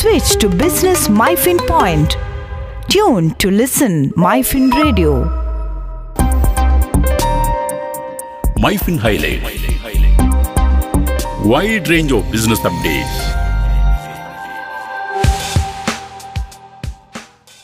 Switch to Business MyFin Point. Tune to listen MyFin Radio. MyFin Highlight. Wide range of business updates.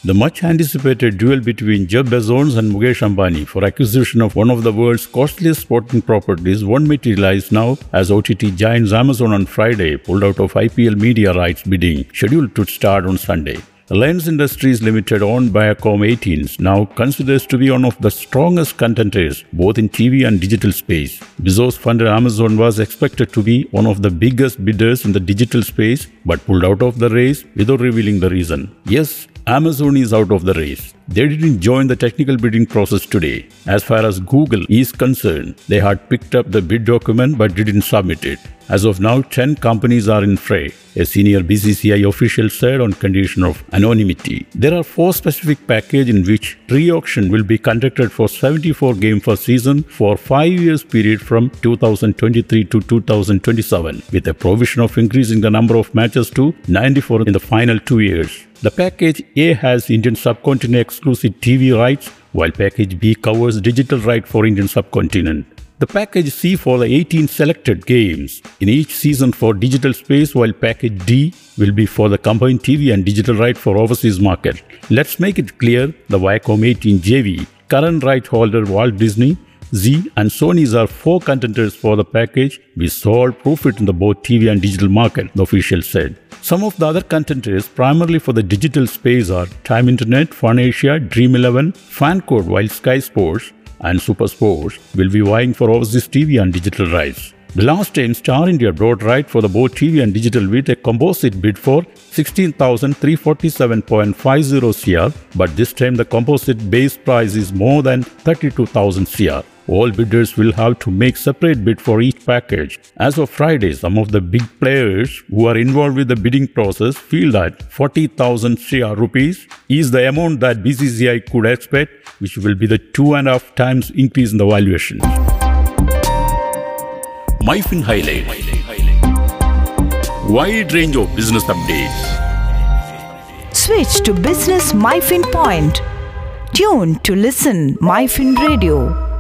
The much anticipated duel between Jeff Bezos and Mukesh Ambani for acquisition of one of the world's costliest sporting properties won't materialize now as OTT giants Amazon on Friday pulled out of IPL media rights bidding scheduled to start on Sunday. Reliance Industries Limited, owned Viacom 18s, now considers to be one of the strongest contenders both in TV and digital space. Bezos funded Amazon was expected to be one of the biggest bidders in the digital space, but pulled out of the race without revealing the reason. Yes, Amazon is out of the race. They didn't join the technical bidding process today. As far as Google is concerned, they had picked up the bid document but didn't submit it. As of now, 10 companies are in fray, a senior BCCI official said on condition of anonymity. There are four specific packages in which re-auction will be conducted for 74 games per season for 5 years period from 2023 to 2027 with a provision of increasing the number of matches to 94 in the final 2 years. The package A has Indian subcontinent exclusive TV rights, while package B covers digital rights for Indian subcontinent. The package C for the 18 selected games in each season for digital space, while package D will be for the combined TV and digital right for overseas market. Let's make it clear the Viacom 18 JV current right holder Walt Disney Zee and Sony's are four contenders for the package. We saw profit in the both TV and digital market, the official said. Some of the other contenders, primarily for the digital space, are Time Internet, Fun Asia, Dream 11, Fancode, while Sky Sports and Super Sports will be vying for overseas TV and digital rights. The last time Star India brought right for the both TV and digital with a composite bid for 16,347.50 CR, but this time the composite base price is more than 32,000 CR. All bidders will have to make separate bid for each package. As of Friday, some of the big players who are involved with the bidding process feel that 40,000 CR rupees is the amount that BCCI could expect, which will be the two and a half times increase in the valuation. MyFin Highlight Wide range of business updates. Switch to Business MyFin Point. Tune to listen MyFin Radio.